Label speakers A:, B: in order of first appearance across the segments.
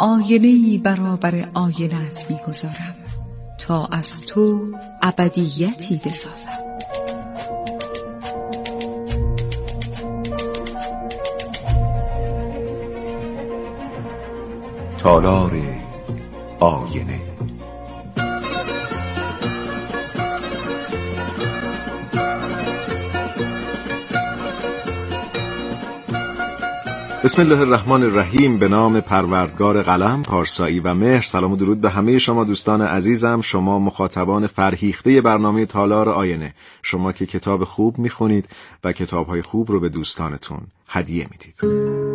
A: آینه برابر آینت می‌گذارم تا از تو ابدیتی بسازم.
B: تالار آینه بسم الله الرحمن الرحیم. به نام پروردگار قلم پارسایی و مهر. سلام و درود به همه شما دوستان عزیزم. شما مخاطبان فرهیخته برنامه تالار آینه. شما که کتاب خوب می‌خونید و کتابهای خوب رو به دوستانتون هدیه می‌دید.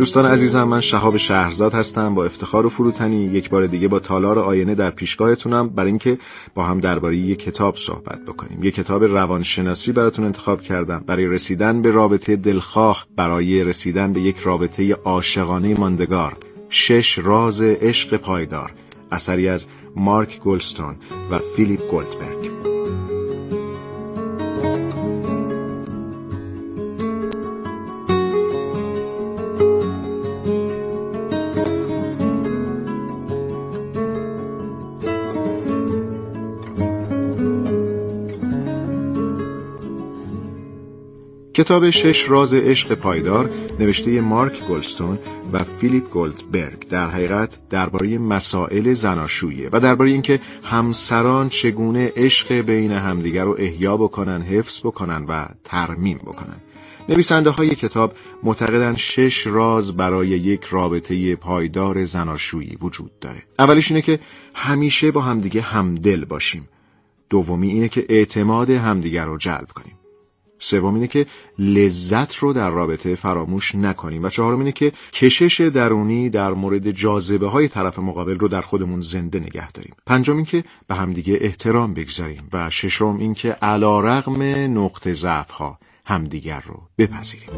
B: دوستان عزیزم من شهاب شهرزاد هستم با افتخار و فروتنی یک بار دیگه با تالار آینه در پیشگاهتونم برای اینکه با هم درباره یک کتاب صحبت بکنیم. یک کتاب روانشناسی براتون انتخاب کردم. برای رسیدن به رابطه دلخواه برای رسیدن به یک رابطه عاشقانه ماندگار. شش راز عشق پایدار. اثری از مارک گلستون و فیلیپ گولدبرگ. کتاب شش راز عشق پایدار نوشته مارک گلستون و فیلیپ گولدبرگ در حقیقت درباره مسائل زناشویی و درباره اینکه همسران چگونه عشق بین همدیگر رو احیا بکنن حفظ بکنن و ترمیم بکنن. نویسنده های کتاب معتقدند شش راز برای یک رابطه پایدار زناشویی وجود داره. اولیش اینه که همیشه با همدیگه همدل باشیم. دومی اینه که اعتماد همدیگر رو جلب کنیم. سوم اینه که لذت رو در رابطه فراموش نکنیم. و چهارم اینه که کشش درونی در مورد جاذبه های طرف مقابل رو در خودمون زنده نگه داریم. پنجم این که به همدیگه احترام بگذاریم. و ششم این که علا رغم نقط ضعف ها همدیگر رو بپذیریم.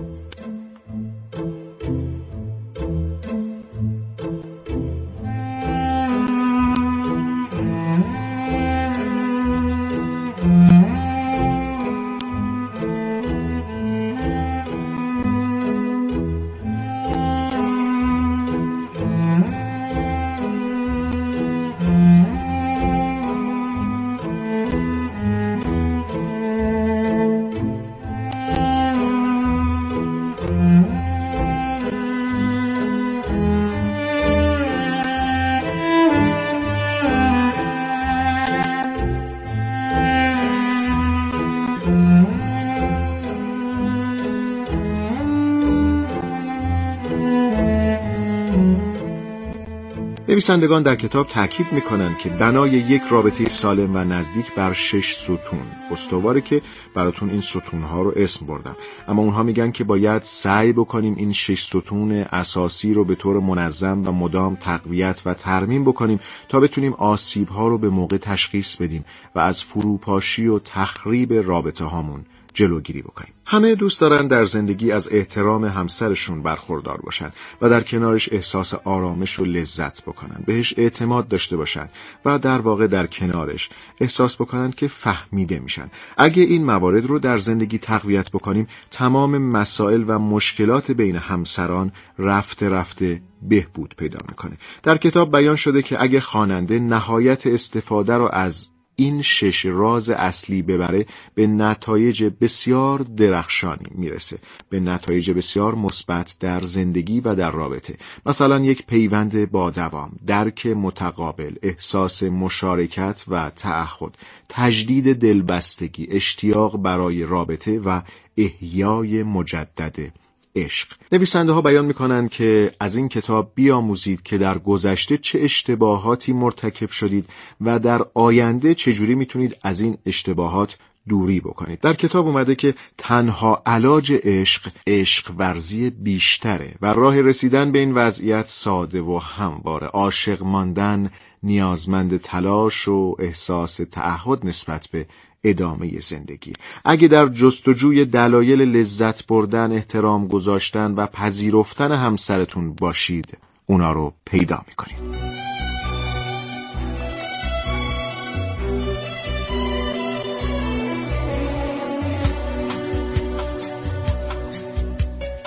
B: نویسندگان در کتاب تاکید می‌کنند که بنای یک رابطه سالم و نزدیک بر شش ستون. استواره که براتون این ستون ها رو اسم بردم. اما اونها میگن که باید سعی بکنیم این شش ستون اساسی رو به طور منظم و مدام تقویت و ترمیم بکنیم تا بتونیم آسیب ها رو به موقع تشخیص بدیم و از فروپاشی و تخریب رابطه هامون جلوگیری بکنیم. همه دوست دارن در زندگی از احترام همسرشون برخوردار باشن و در کنارش احساس آرامش و لذت بکنن. بهش اعتماد داشته باشن و در واقع در کنارش احساس بکنن که فهمیده میشن. اگه این موارد رو در زندگی تقویت بکنیم تمام مسائل و مشکلات بین همسران رفته رفته بهبود پیدا می‌کنه. در کتاب بیان شده که اگه خواننده نهایت استفاده رو از این شش راز اصلی ببره به نتایج بسیار درخشانی می‌رسه. به نتایج بسیار مثبت در زندگی و در رابطه. مثلا یک پیوند با دوام درک متقابل احساس مشارکت و تعهد تجدید دلبستگی اشتیاق برای رابطه و احیای مجدد عشق. نویسنده ها بیان می‌کنند که از این کتاب بیاموزید که در گذشته چه اشتباهاتی مرتکب شدید و در آینده چجوری می‌تونید از این اشتباهات دوری بکنید. در کتاب اومده که تنها علاج عشق عشق ورزی بیشتره و راه رسیدن به این وضعیت ساده و همواره. عاشق ماندن نیازمند تلاش و احساس تعهد نسبت به ادامه زندگی. اگه در جستجوی دلایل لذت بردن احترام گذاشتن و پذیرفتن همسرتون باشید اونا رو پیدا می‌کنید.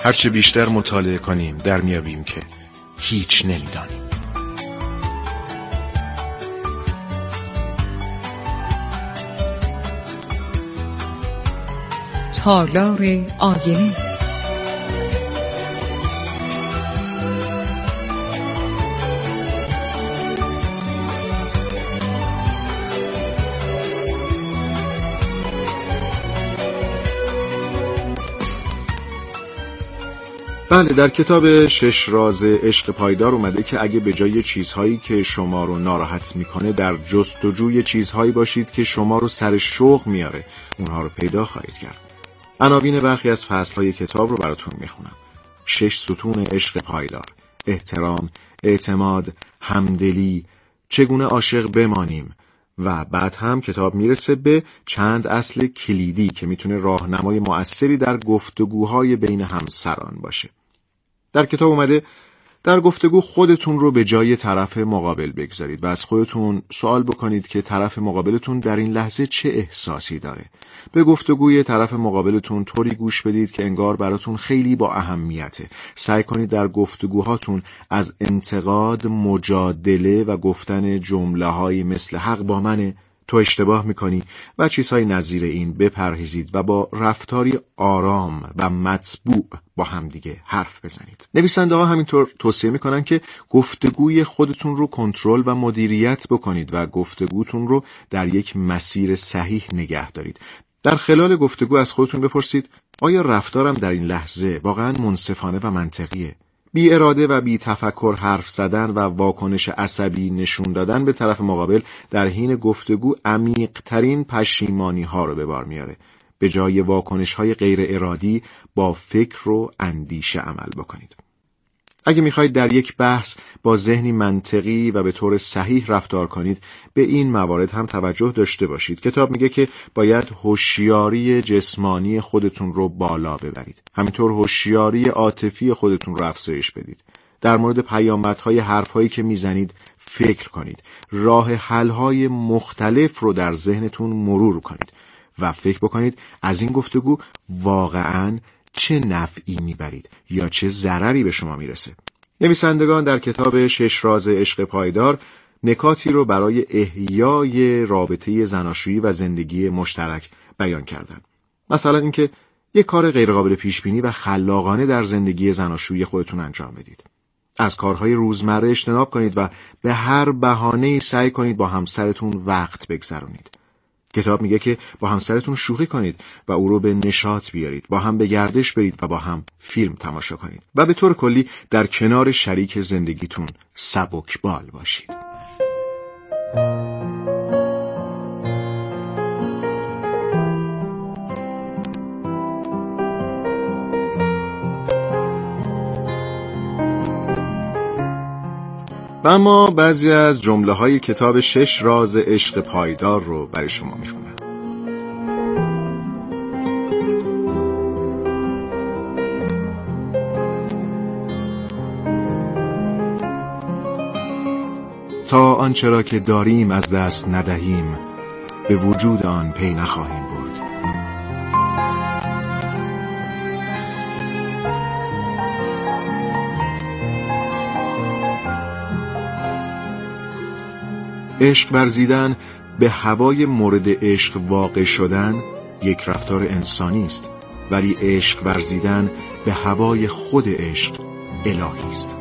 B: هرچه بیشتر مطالعه کنیم در میابیم که هیچ نمی‌دانیم.
A: تالار آینه.
B: بله در کتاب شش راز عشق پایدار اومده که اگه به جای چیزهایی که شما رو ناراحت می‌کنه در جستجوی چیزهایی باشید که شما رو سر شوق میاره اونها رو پیدا خواهید کرد. عناوین برخی از فصلهای کتاب رو براتون می‌خونم. شش ستون عشق پایدار احترام اعتماد همدلی چگونه عاشق بمانیم؟ و بعد هم کتاب می‌رسه به چند اصل کلیدی که می‌تونه راهنمای مؤثری در گفتگوهای بین همسران باشه. در کتاب اومده در گفتگو خودتون رو به جای طرف مقابل بگذارید و از خودتون سوال بکنید که طرف مقابلتون در این لحظه چه احساسی داره. به گفتگوی طرف مقابلتون طوری گوش بدید که انگار براتون خیلی با اهمیته. سعی کنید در گفتگوهاتون از انتقاد مجادله و گفتن جمله مثل حق با منه تو اشتباه می‌کنی و چیزهای نظیر این بپرهیزید و با رفتاری آرام و مطبوع با همدیگه حرف بزنید. نویسنده ها همینطور توصیه می‌کنن که گفتگوی خودتون رو کنترل و مدیریت بکنید و گفتگوتون رو در یک مسیر صحیح نگه دارید. در خلال گفتگو از خودتون بپرسید آیا رفتارم در این لحظه واقعا منصفانه و منطقیه؟ بی اراده و بی تفکر حرف زدن و واکنش عصبی نشون دادن به طرف مقابل در حین گفتگو عمیقترین پشیمانی ها رو به بار میاره. به جای واکنش های غیر ارادی با فکر و اندیشه عمل بکنید. اگه می‌خواهید در یک بحث با ذهنی منطقی و به طور صحیح رفتار کنید به این موارد هم توجه داشته باشید. کتاب میگه که باید هوشیاری جسمانی خودتون رو بالا ببرید. همینطور هوشیاری عاطفی خودتون رو افزایش بدید. در مورد پیامدهای حرفهایی که می‌زنید فکر کنید. راه حلهای مختلف رو در ذهنتون مرور کنید و فکر بکنید از این گفتگو واقعا چه نفعی می‌برید یا چه ضرری به شما می‌رسه نویسندگان در کتاب شش راز عشق پایدار نکاتی رو برای احیای رابطه زناشویی و زندگی مشترک بیان کردند. مثلا اینکه یک کار غیرقابل پیش بینی و خلاقانه در زندگی زناشویی خودتون انجام بدید. از کارهای روزمره اجتناب کنید و به هر بهانه سعی کنید با همسرتون وقت بگذرونید. کتاب میگه که با همسرتون شوخی کنید و او رو به نشاط بیارید. با هم به گردش برید و با هم فیلم تماشا کنید. و به طور کلی در کنار شریک زندگیتون سبکبال باشید. و اما بعضی از جمله های کتاب شش راز عشق پایدار رو برای شما می‌خونم. تا آنچه را که داریم از دست ندهیم به وجود آن پی نخواهیم بود. عشق ورزیدن به هوای مورد عشق واقع شدن یک رفتار انسانی است. ولی عشق ورزیدن به هوای خود عشق الهی است.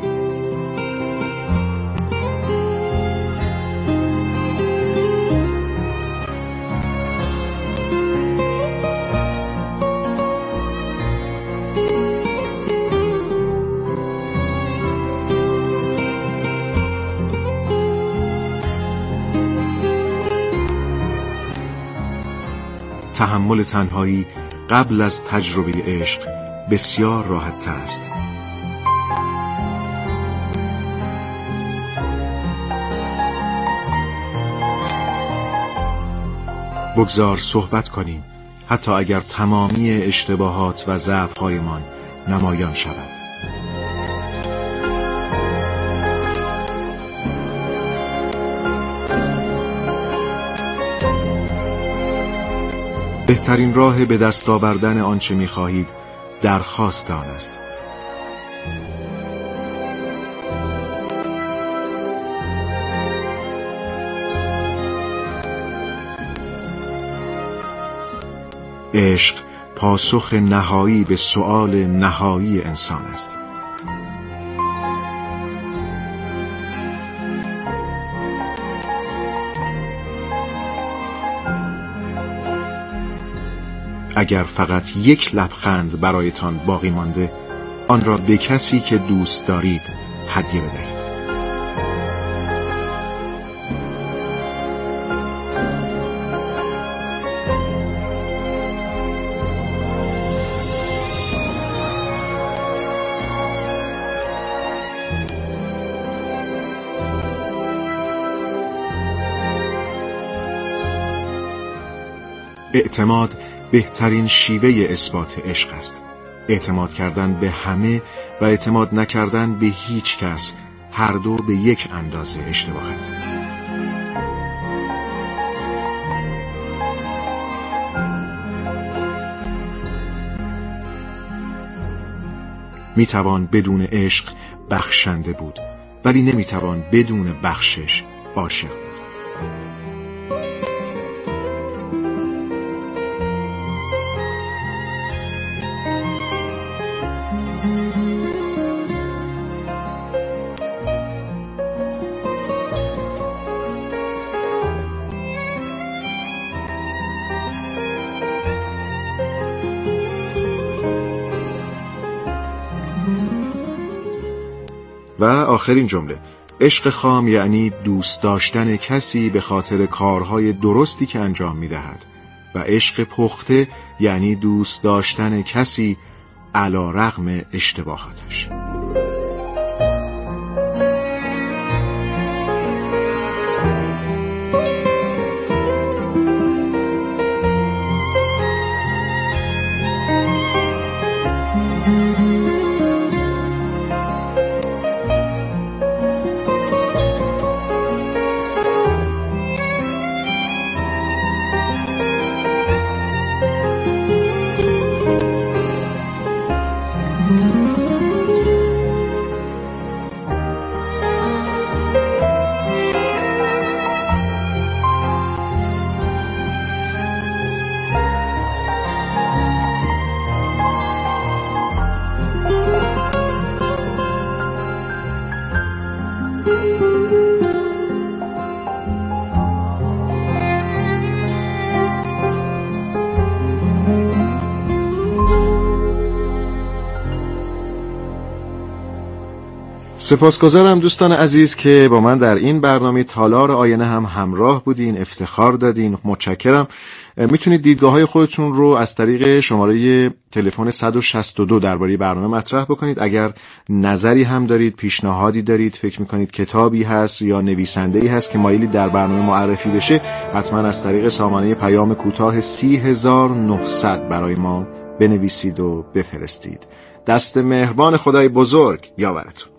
B: تحمل تنهایی قبل از تجربه عشق بسیار راحت تر است. بگذار صحبت کنیم حتی اگر تمامی اشتباهات و ضعفهایمان نمایان شود بهترین راه به دست آوردن آنچه می‌خواهید درخواست آن است. عشق پاسخ نهایی به سؤال نهایی انسان است. اگر فقط یک لبخند برایتان باقی مانده آن را به کسی که دوست دارید هدیه بدهید. اعتماد بهترین شیوه اثبات عشق است. اعتماد کردن به همه و اعتماد نکردن به هیچ کس هر دو به یک اندازه اشتباهند می‌توان بدون عشق بخشنده بود ولی نمی‌توان بدون بخشش عاشق و آخرین جمله. عشق خام یعنی دوست داشتن کسی به خاطر کارهای درستی که انجام می دهد و عشق پخته یعنی دوست داشتن کسی علا رغم اشتباهاتش. سپاسگزارم دوستان عزیز که با من در این برنامه تالار آینه هم همراه بودین افتخار دادین. متشکرم. می‌تونید دیدگاه های خودتون رو از طریق شماره تلفن 162 درباره برنامه مطرح بکنید. اگر نظری هم دارید پیشنهادی دارید فکر می‌کنید کتابی هست یا نویسنده ای هست که مایلی در برنامه معرفی بشه حتما از طریق سامانه پیام کوتاه 30900 برای ما بنویسید و بفرستید. دست مهربان خدای بزرگ یاورتون.